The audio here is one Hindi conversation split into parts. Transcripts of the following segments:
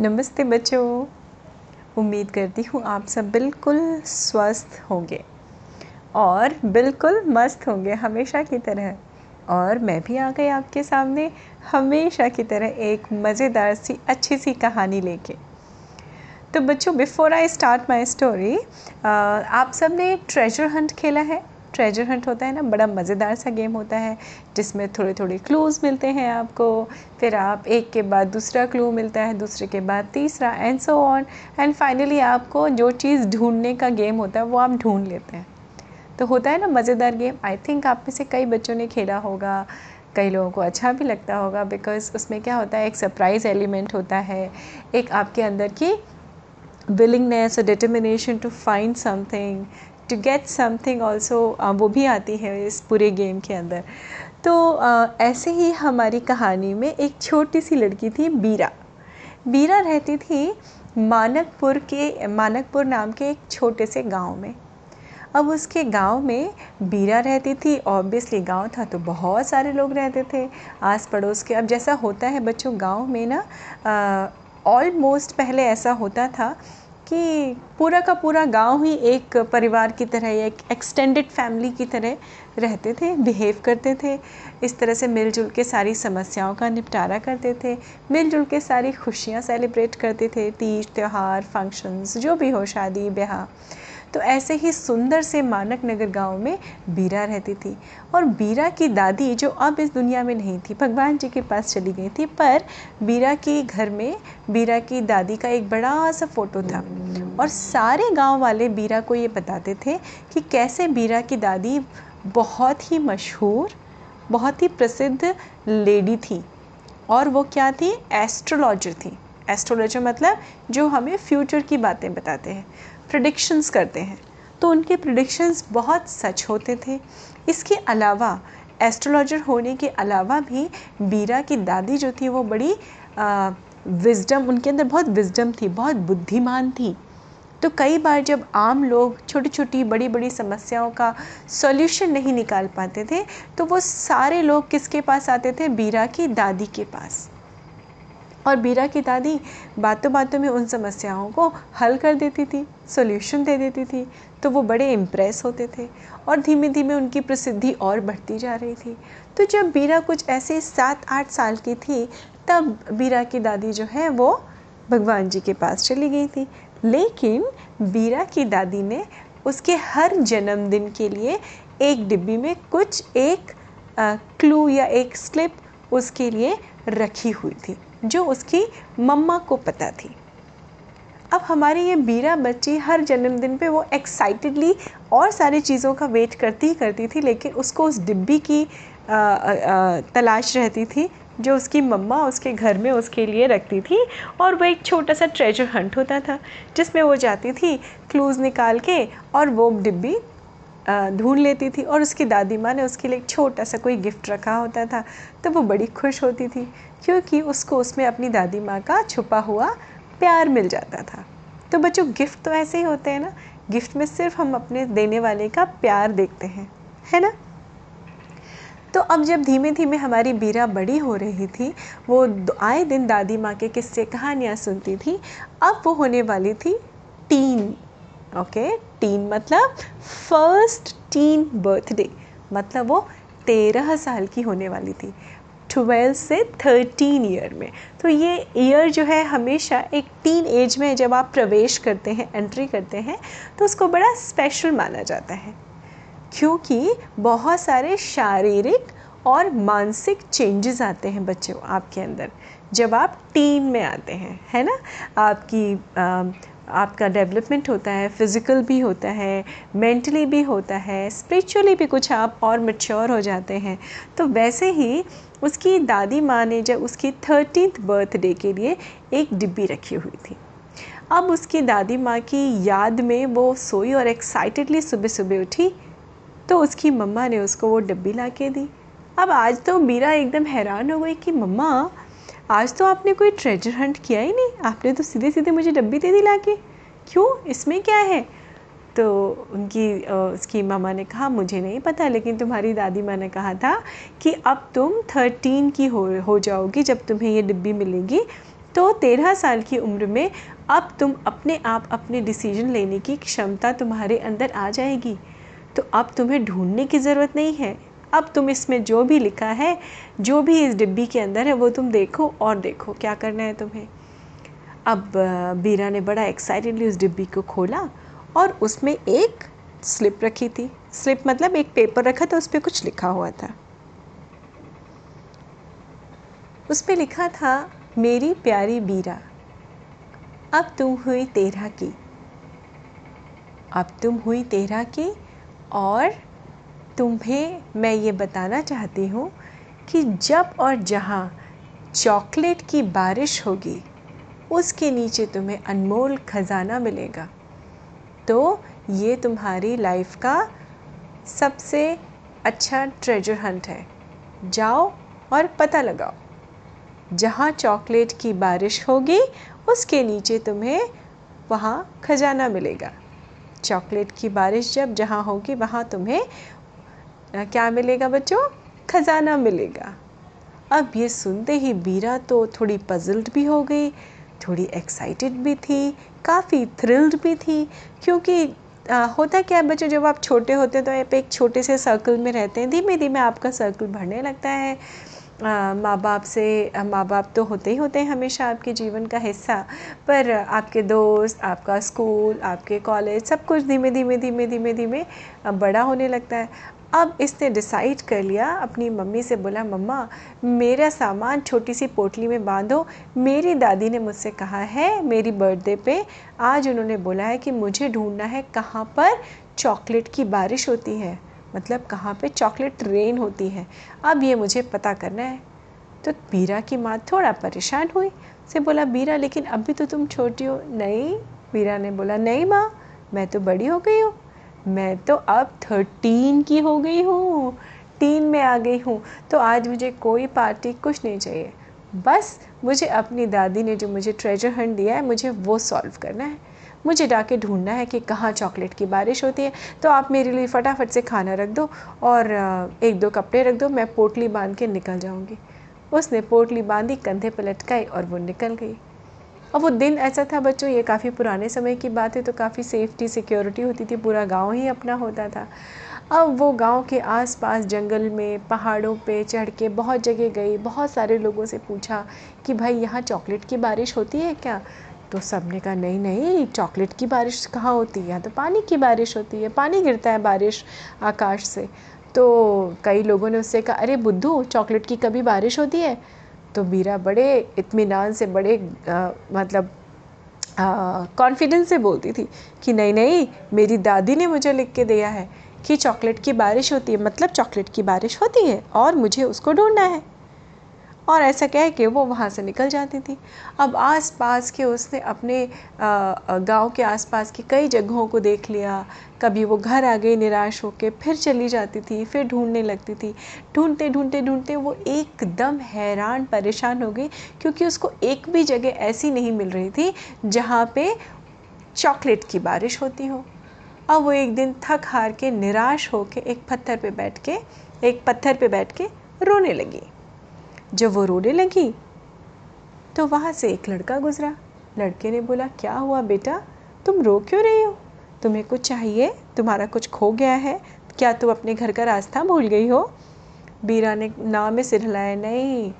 नमस्ते बच्चों। उम्मीद करती हूँ आप सब बिल्कुल स्वस्थ होंगे और बिल्कुल मस्त होंगे हमेशा की तरह। और मैं भी आ गई आपके सामने हमेशा की तरह एक मज़ेदार सी, अच्छी सी कहानी लेके। तो बच्चों before I start my story आप सबने ट्रेजर हंट खेला है? ट्रेजर हंट होता है ना, बड़ा मज़ेदार सा गेम होता है, जिसमें थोड़े थोड़े क्लूज़ मिलते हैं आपको, फिर आप एक के बाद दूसरा क्लू मिलता है, दूसरे के बाद तीसरा and so on and finally आपको जो चीज़ ढूँढने का गेम होता है, वो आप ढूंढ लेते हैं। तो होता है ना मज़ेदार गेम आई थिंक आप में से कई बच्चों ने खेला होगा, कई लोगों को अच्छा भी लगता होगा बिकॉज़ उसमें क्या होता है, एक सरप्राइज़ एलिमेंट होता है, एक आपके अंदर की विलिंगनेस और determination to find something to get something also वो भी आती है इस पूरे गेम के अंदर। तो ऐसे ही हमारी कहानी में एक छोटी सी लड़की थी, बीरा। बीरा रहती थी मानकपुर के, मानकपुर नाम के एक छोटे से गाँव में। अब उसके गाँव में बीरा रहती थी ऑब्वियसली गाँव था तो बहुत सारे लोग रहते थे आस पड़ोस के। अब जैसा होता है बच्चों, गाँव में ना ऑलमोस्ट पहले ऐसा होता था कि पूरा का पूरा गाँव ही एक परिवार की तरह एक एक्सटेंडेड फैमिली की तरह रहते थे बिहेव करते थे। इस तरह से मिलजुल के सारी समस्याओं का निपटारा करते थे। मिलजुल के सारी खुशियाँ सेलिब्रेट करते थे। तीज, त्यौहार फ़ंक्शंस जो भी हो, शादी, ब्याह। तो ऐसे ही सुंदर से मानक नगर गाँव में बीरा रहती थी। और बीरा की दादी जो अब इस दुनिया में नहीं थी, भगवान जी के पास चली गई थी, पर बीरा के घर में बीरा की दादी का एक बड़ा सा फ़ोटो था। और सारे गाँव वाले बीरा को ये बताते थे कि कैसे बीरा की दादी बहुत ही मशहूर, बहुत ही प्रसिद्ध लेडी थी। और वो क्या थी? एस्ट्रोलॉजर थी। एस्ट्रोलॉजर मतलब जो हमें फ्यूचर की बातें बताते हैं। प्रडिक्शंस करते हैं। तो उनके प्रडिक्शंस बहुत सच होते थे। इसके अलावा एस्ट्रोलॉजर होने के अलावा भी बीरा की दादी जो थी, वो बड़ी विज़डम उनके अंदर बहुत विज़डम थी, बहुत बुद्धिमान थी। तो कई बार जब आम लोग छोटी छोटी बड़ी बड़ी समस्याओं का सॉल्यूशन नहीं निकाल पाते थे तो वो सारे लोग किसके पास आते थे? बीरा की दादी के पास। और बीरा की दादी बातों बातों में उन समस्याओं को हल कर देती थी सॉल्यूशन दे देती थी तो वो बड़े इम्प्रेस होते थे और धीमे धीमे उनकी प्रसिद्धि और बढ़ती जा रही थी। तो जब बीरा कुछ ऐसे सात आठ साल की थी तब बीरा की दादी जो है वो भगवान जी के पास चली गई थी। लेकिन बीरा की दादी ने उसके हर जन्मदिन के लिए एक डिब्बी में कुछ एक आ, क्लू या एक स्लिप उसके लिए रखी हुई थी जो उसकी मम्मा को पता थी। अब हमारी ये बीरा बच्ची हर जन्मदिन पे वो एक्साइटेडली और सारी चीज़ों का वेट करती ही करती थी लेकिन उसको उस डिब्बी की आ, आ, तलाश रहती थी जो उसकी मम्मा उसके घर में उसके लिए रखती थी और वो एक छोटा सा ट्रेजर हंट होता था जिसमें वो जाती थी क्लूज़ निकाल के और वो डिब्बी ढूंढ लेती थी और उसकी दादी माँ ने उसके लिए एक छोटा सा कोई गिफ्ट रखा होता था तो वो बड़ी खुश होती थी, क्योंकि उसको उसमें अपनी दादी माँ का छुपा हुआ प्यार मिल जाता था। तो बच्चों, गिफ्ट तो ऐसे ही होते हैं ना, गिफ्ट में सिर्फ़ हम अपने देने वाले का प्यार देखते हैं, है ना? तो अब जब धीमे धीमे हमारी बीरा बड़ी हो रही थी, वो आए दिन दादी माँ के किस्से, कहानियाँ सुनती थी, अब वो होने वाली थी टीन, ओके? टीन मतलब फ़र्स्ट टीन बर्थडे मतलब वो तेरह साल की होने वाली थी ट्वेल्व से थर्टीन ईयर में। तो ये ईयर जो है हमेशा एक टीन एज में जब आप प्रवेश करते हैं एंट्री करते हैं तो उसको बड़ा स्पेशल माना जाता है। क्योंकि बहुत सारे शारीरिक और मानसिक चेंजेस आते हैं बच्चों, आपके अंदर, जब आप टीन में आते हैं, है ना? आपकी आपका डेवलपमेंट होता है फ़िज़िकल भी होता है मेंटली भी होता है स्पिरिचुअली भी कुछ आप और मच्योर हो जाते हैं। तो वैसे ही उसकी दादी माँ ने जब उसकी थर्टीथ बर्थडे के लिए एक डिब्बी रखी हुई थी। अब उसकी दादी माँ की याद में वो सोई और एक्साइटेडली सुबह सुबह उठी तो उसकी मम्मा ने उसको वो डिब्बी ला के दी। अब आज तो मीरा एकदम हैरान हो गई कि मम्मा आज तो आपने कोई ट्रेजर हंट किया ही नहीं। आपने तो सीधे सीधे मुझे डब्बी दे दी ला के। क्यों? इसमें क्या है? तो उनकी उसकी मामा ने कहा, मुझे नहीं पता, लेकिन तुम्हारी दादी माँ ने कहा था कि अब तुम थर्टीन की हो हो जाओगी जब तुम्हें ये डिब्बी मिलेगी। तो तेरह साल की उम्र में अब तुम अपने आप अपने डिसीज़न लेने की क्षमता तुम्हारे अंदर आ जाएगी। तो अब तुम्हें ढूँढने की ज़रूरत नहीं है। अब तुम इसमें जो भी लिखा है, जो भी इस डिब्बी के अंदर है, वो तुम देखो और देखो क्या करना है तुम्हें। अब बीरा ने बड़ा एक्साइटेडली उस डिब्बी को खोला और उसमें एक स्लिप रखी थी। स्लिप मतलब एक पेपर रखा था, उस पर कुछ लिखा हुआ था। उस पर लिखा था, मेरी प्यारी बीरा अब तुम हुई तेरह की। अब तुम हुई तेरह की और तुम्हें मैं ये बताना चाहती हूँ कि जब और जहाँ चॉकलेट की बारिश होगी, उसके नीचे तुम्हें अनमोल ख़जाना मिलेगा। तो ये तुम्हारी लाइफ का सबसे अच्छा ट्रेजर हंट है। जाओ और पता लगाओ, जहाँ चॉकलेट की बारिश होगी, उसके नीचे तुम्हें वहाँ खजाना मिलेगा। चॉकलेट की बारिश जब जहाँ होगी, वहाँ तुम्हें क्या मिलेगा बच्चों? खजाना मिलेगा। अब ये सुनते ही बीरा तो थोड़ी पजल्ड भी हो गई थोड़ी एक्साइटेड भी थी काफ़ी थ्रिल्ड भी थी क्योंकि आ, होता क्या है बच्चों जब आप छोटे होते हैं तो आप एक छोटे से सर्कल में रहते हैं धीमे धीमे आपका सर्कल बढ़ने लगता है। माँ बाप से माँ बाप तो होते ही होते हैं हमेशा आपके जीवन का हिस्सा पर आपके दोस्त आपका स्कूल आपके कॉलेज सब कुछ धीमे धीमे धीमे धीमे धीमे बड़ा होने लगता है। अब इसने डिसाइड कर लिया, अपनी मम्मी से बोला, मम्मा, मेरा सामान छोटी सी पोटली में बांधो। मेरी दादी ने मुझसे कहा है, मेरी बर्थडे पे आज उन्होंने बोला है कि मुझे ढूंढना है कहाँ पर चॉकलेट की बारिश होती है। मतलब कहाँ पे चॉकलेट रेन होती है। अब ये मुझे पता करना है। तो बीरा की माँ थोड़ा परेशान हुई। से बोला बीरा लेकिन अभी तो तुम छोटी हो। नहीं बीरा ने बोला, नहीं माँ, मैं तो बड़ी हो गई हूँ। मैं तो अब थर्टीन की हो गई हूँ टीन में आ गई हूँ तो आज मुझे कोई पार्टी कुछ नहीं चाहिए। बस मुझे अपनी दादी ने जो मुझे ट्रेजर हंट दिया है, मुझे वो सॉल्व करना है। मुझे जाके ढूंढना है कि कहाँ चॉकलेट की बारिश होती है। तो आप मेरे लिए फटाफट से खाना रख दो और एक दो कपड़े रख दो, मैं पोटली बाँध के निकल जाऊँगी। उसने पोटली बांधी, कंधे पर लटकाई और वो निकल गई। अब वो दिन ऐसा था, बच्चों, ये काफ़ी पुराने समय की बात है तो काफ़ी सेफ्टी सिक्योरिटी होती थी, पूरा गाँव ही अपना होता था। अब वो गाँव के आसपास जंगल में, पहाड़ों पे, चढ़ के बहुत जगह गई, बहुत सारे लोगों से पूछा कि भाई, यहाँ चॉकलेट की बारिश होती है क्या? तो सबने कहा, नहीं नहीं चॉकलेट की बारिश कहाँ होती है? तो पानी की बारिश होती है, पानी गिरता है बारिश आकाश से। तो कई लोगों ने उससे कहा, अरे बुद्धू चॉकलेट की कभी बारिश होती है? तो मीरा बड़े इत्मीनान से बड़े आ, मतलब कॉन्फिडेंस से बोलती थी कि नहीं नहीं मेरी दादी ने मुझे लिख के दिया है कि चॉकलेट की बारिश होती है। मतलब चॉकलेट की बारिश होती है और मुझे उसको ढूंढना है। और ऐसा कह के वो वहाँ से निकल जाती थी। अब आस पास के उसने अपने गाँव के आसपास की कई जगहों को देख लिया। कभी वो घर आ गई निराश होकर फिर चली जाती थी, फिर ढूँढने लगती थी। ढूंढते ढूंढते ढूंढते वो एकदम हैरान, परेशान हो गई, क्योंकि उसको एक भी जगह ऐसी नहीं मिल रही थी जहाँ पे चॉकलेट की बारिश होती हो। अब वो एक दिन थक हार के निराश होके एक पत्थर पे बैठ के, एक पत्थर पे बैठ के रोने लगी। जब वो रोने लगी तो वहाँ से एक लड़का गुजरा। लड़के ने बोला, क्या हुआ बेटा? तुम रो क्यों रही हो? तुम्हें कुछ चाहिए? तुम्हारा कुछ खो गया है? क्या तुम अपने घर का रास्ता भूल गई हो? बीरा ने नाव में सिर हिलाया, नहीं।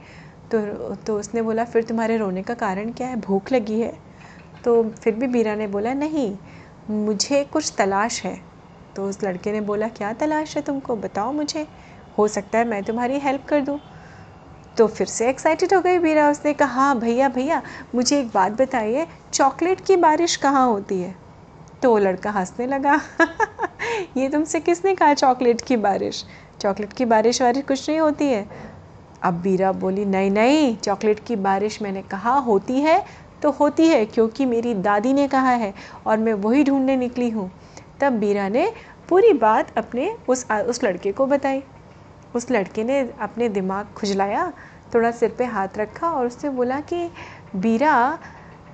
तो तो उसने बोला, फिर तुम्हारे रोने का कारण क्या है? भूख लगी है। तो फिर भी बीरा ने बोला, नहीं, मुझे कुछ तलाश है। तो उस लड़के ने बोला, क्या तलाश है तुमको? बताओ मुझे। हो सकता है मैं तुम्हारी हेल्प कर दूँ। तो फिर से एक्साइटेड हो गई बीरा उसने कहा हाँ भैया भैया, मुझे एक बात बताइए चॉकलेट की बारिश कहाँ होती है? तो लड़का हंसने लगा। ये तुमसे किसने कहा चॉकलेट की बारिश? चॉकलेट की बारिश वारिश कुछ नहीं होती है। अब बीरा बोली, नहीं नहीं चॉकलेट की बारिश मैंने कहा होती है तो होती है, क्योंकि मेरी दादी ने कहा है और मैं वही ढूँढने निकली हूँ। तब बीरा ने पूरी बात अपने उस उस लड़के को बताई। उस लड़के ने अपने दिमाग खुजलाया थोड़ा सिर पे हाथ रखा और उससे बोला कि, बीरा,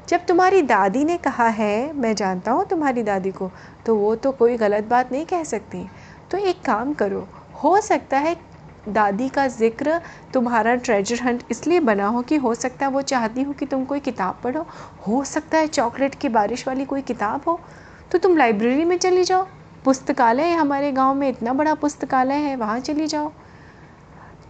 जब तुम्हारी दादी ने कहा है, मैं जानता हूँ तुम्हारी दादी को तो वो तो कोई गलत बात नहीं कह सकती। तो एक काम करो, हो सकता है दादी का ज़िक्र तुम्हारा ट्रेजर हंट इसलिए बना हो कि हो सकता है वो चाहती हो कि तुम कोई किताब पढ़ो। हो सकता है चॉकलेट की बारिश वाली कोई किताब हो। तो तुम लाइब्रेरी में चली जाओ। पुस्तकालय हमारे गाँव में, इतना बड़ा पुस्तकालय है, वहाँ चली जाओ।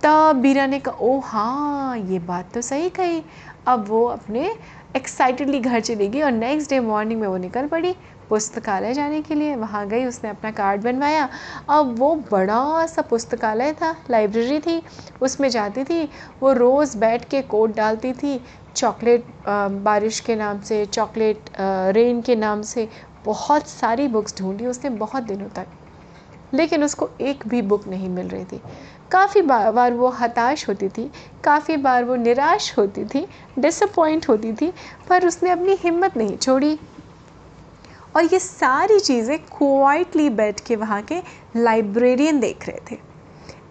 तब बीरा ने कहा ओ हाँ ये बात तो सही कही। अब वो अपने एक्साइटेडली घर चली गई और नेक्स्ट डे मॉर्निंग में वो निकल पड़ी पुस्तकालय जाने के लिए। वहाँ गई, उसने अपना कार्ड बनवाया। अब वो बड़ा सा पुस्तकालय था लाइब्रेरी थी, उसमें जाती थी, वो रोज़ बैठ के कोट डालती थी चॉकलेट बारिश के नाम से चॉकलेट रेन के नाम से, बहुत सारी बुक्स ढूंढी उसने बहुत दिनों तक। लेकिन उसको एक भी बुक नहीं मिल रही थी। काफ़ी बार वो हताश होती थी, काफ़ी बार वो निराश होती थी डिसअपॉइंट होती थी, पर उसने अपनी हिम्मत नहीं छोड़ी। और ये सारी चीज़ें क्वाइटली बैठ के वहाँ के लाइब्रेरियन देख रहे थे।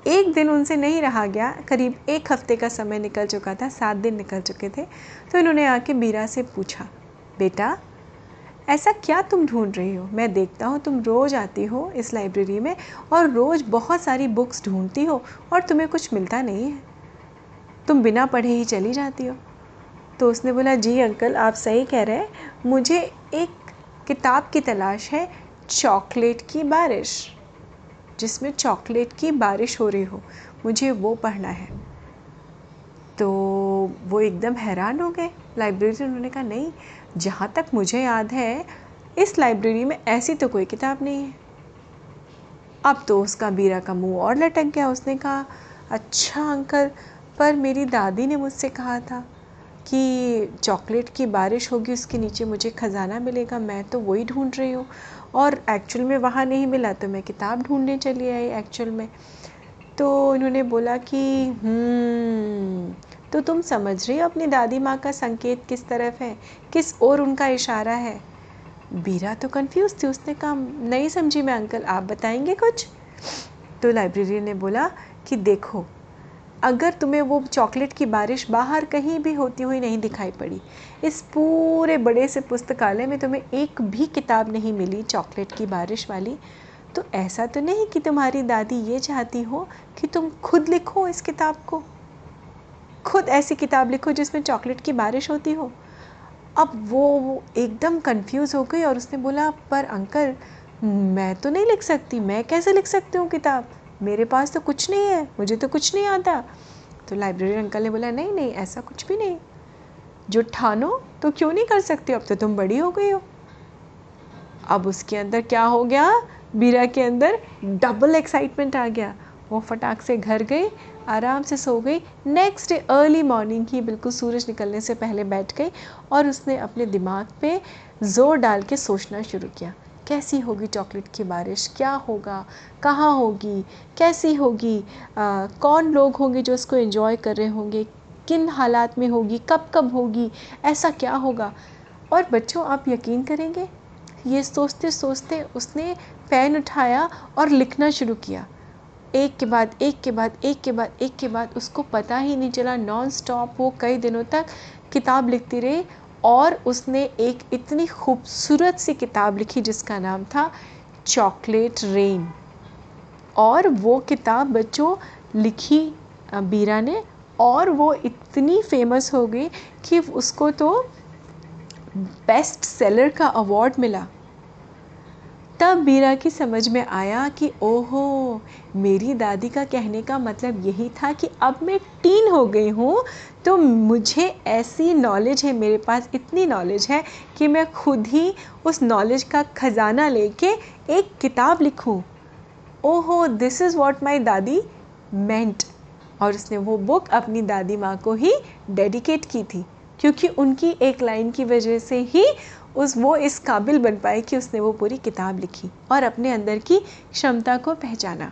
एक दिन उनसे नहीं रहा गया, करीब एक हफ़्ते का समय निकल चुका था, सात दिन निकल चुके थे तो इन्होंने आके बीरा से पूछा, बेटा ऐसा क्या तुम ढूंढ रही हो? मैं देखता हूँ, तुम रोज़ आती हो इस लाइब्रेरी में और रोज़ बहुत सारी बुक्स ढूंढती हो और तुम्हें कुछ मिलता नहीं है। तुम बिना पढ़े ही चली जाती हो। तो उसने बोला, जी अंकल आप सही कह रहे हैं। मुझे एक किताब की तलाश है, चॉकलेट की बारिश, जिसमें चॉकलेट की बारिश हो रही हो। मुझे वो पढ़ना है। तो वो एकदम हैरान हो गए। लाइब्रेरी उन्होंने कहा नहीं जहाँ तक मुझे याद है इस लाइब्रेरी में ऐसी तो कोई किताब नहीं है। अब तो उसका बीरा का मुँह और लटक गया। उसने कहा अच्छा अंकल पर मेरी दादी ने मुझसे कहा था कि चॉकलेट की बारिश होगी उसके नीचे मुझे ख़जाना मिलेगा। मैं तो वही ढूंढ रही हूँ और एक्चुअल में वहाँ नहीं मिला तो मैं किताब ढूँढने चली आई एक्चुअल में। तो इन्होंने बोला कि हम्म, तो तुम समझ रही हो अपनी दादी माँ का संकेत किस तरफ़ है? किस और उनका इशारा है? बीरा तो कंफ्यूज थी, उसने कहा, नहीं समझी मैं अंकल आप बताएँगे कुछ? तो लाइब्रेरी ने बोला कि, देखो, अगर तुम्हें वो चॉकलेट की बारिश बाहर कहीं भी होती हुई नहीं दिखाई पड़ी, इस पूरे बड़े से पुस्तकालय में तुम्हें एक भी किताब नहीं मिली चॉकलेट की बारिश वाली तो ऐसा तो नहीं कि तुम्हारी दादी ये चाहती हो कि तुम खुद लिखो इस किताब को? खुद ऐसी किताब लिखो जिसमें चॉकलेट की बारिश होती हो। अब वो एकदम कंफ्यूज हो गई और उसने बोला, पर अंकल, मैं तो नहीं लिख सकती, मैं कैसे लिख सकती हूँ किताब? मेरे पास तो कुछ नहीं है, मुझे तो कुछ नहीं आता। तो लाइब्रेरी अंकल ने बोला, नहीं नहीं, ऐसा कुछ भी नहीं। जो ठानो तो क्यों नहीं कर सकते? अब तो तुम बड़ी हो गई हो। अब उसके अंदर क्या हो गया? बीरा के अंदर डबल एक्साइटमेंट आ गया। वो फटाक से घर गई आराम से सो गई। नेक्स्ट डे अर्ली मॉर्निंग ही बिल्कुल सूरज निकलने से पहले बैठ गई और उसने अपने दिमाग पे ज़ोर डाल के सोचना शुरू किया। कैसी होगी चॉकलेट की बारिश? क्या होगा? कहाँ होगी? कैसी होगी? आ, कौन लोग होंगे जो उसको एंजॉय कर रहे होंगे? किन हालात में होगी? कब कब होगी? ऐसा क्या होगा? और बच्चों आप यकीन करेंगे ये सोचते सोचते उसने पेन उठाया और लिखना शुरू किया। एक के बाद, एक के बाद, एक के बाद, एक के बाद उसको पता ही नहीं चला नॉन स्टॉप वो कई दिनों तक किताब लिखती रही और उसने एक इतनी खूबसूरत सी किताब लिखी जिसका नाम था चॉकलेट रेन। और वो किताब बच्चों लिखी बीरा ने और वो इतनी फ़ेमस हो गई कि उसको तो बेस्ट सेलर का अवार्ड मिला। तब बीरा की समझ में आया कि ओहो, मेरी दादी का कहने का मतलब यही था कि अब मैं टीन हो गई हूँ तो मुझे ऐसी नॉलेज है, मेरे पास इतनी नॉलेज है कि मैं खुद ही उस नॉलेज का ख़जाना लेके एक किताब लिखूँ। ओहो दिस इज़ वॉट माई दादी मेंट और उसने वो बुक अपनी दादी माँ को ही डेडिकेट की थी, क्योंकि उनकी एक लाइन की वजह से ही उस वो इस काबिल बन पाए कि उसने वो पूरी किताब लिखी और अपने अंदर की क्षमता को पहचाना।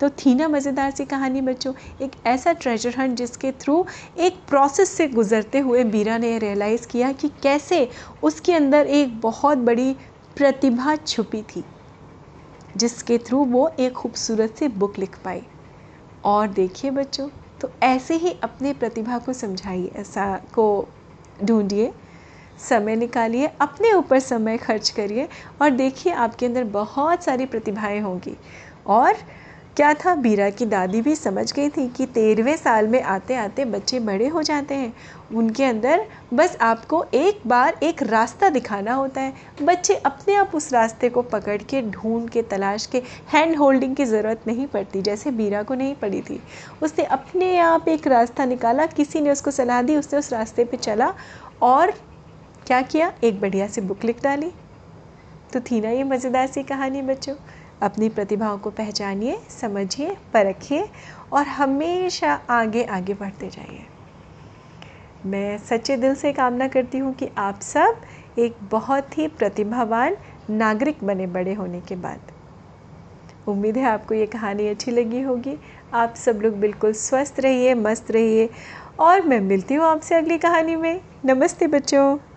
तो थी ना मज़ेदार सी कहानी बच्चों, एक ऐसा ट्रेजर हंट जिसके थ्रू एक प्रोसेस से गुज़रते हुए बीरा ने रियलाइज़ किया कि कैसे उसके अंदर एक बहुत बड़ी प्रतिभा छुपी थी, जिसके थ्रू वो एक खूबसूरत सी बुक लिख पाई और देखिए बच्चों तो ऐसे ही अपने प्रतिभा को समझाइए, ऐसा को ढूंढिए। समय निकालिए, अपने ऊपर समय खर्च करिए और देखिए आपके अंदर बहुत सारी प्रतिभाएँ होंगी। और क्या था? बीरा की दादी भी समझ गई थी कि तेरहवें साल में आते आते बच्चे बड़े हो जाते हैं। उनके अंदर बस आपको एक बार एक रास्ता दिखाना होता है। बच्चे अपने आप उस रास्ते को पकड़ के, ढूंढ के, तलाश के हैंड होल्डिंग की ज़रूरत नहीं पड़ती, जैसे बीरा को नहीं पड़ी थी। उसने अपने आप एक रास्ता निकाला, किसी ने उसको सलाह दी, उसने उस रास्ते पे चला और क्या किया? एक बढ़िया सी बुक लिख डाली। तो थी ना ये मज़ेदार सी कहानी बच्चों। अपनी प्रतिभाओं को पहचानिए, समझिए, परखिए और हमेशा आगे आगे बढ़ते जाइए। मैं सच्चे दिल से कामना करती हूँ कि आप सब एक बहुत ही प्रतिभावान नागरिक बने बड़े होने के बाद। उम्मीद है आपको ये कहानी अच्छी लगी होगी। आप सब लोग बिल्कुल स्वस्थ रहिए, मस्त रहिए और मैं मिलती हूँ आपसे अगली कहानी में। नमस्ते बच्चों।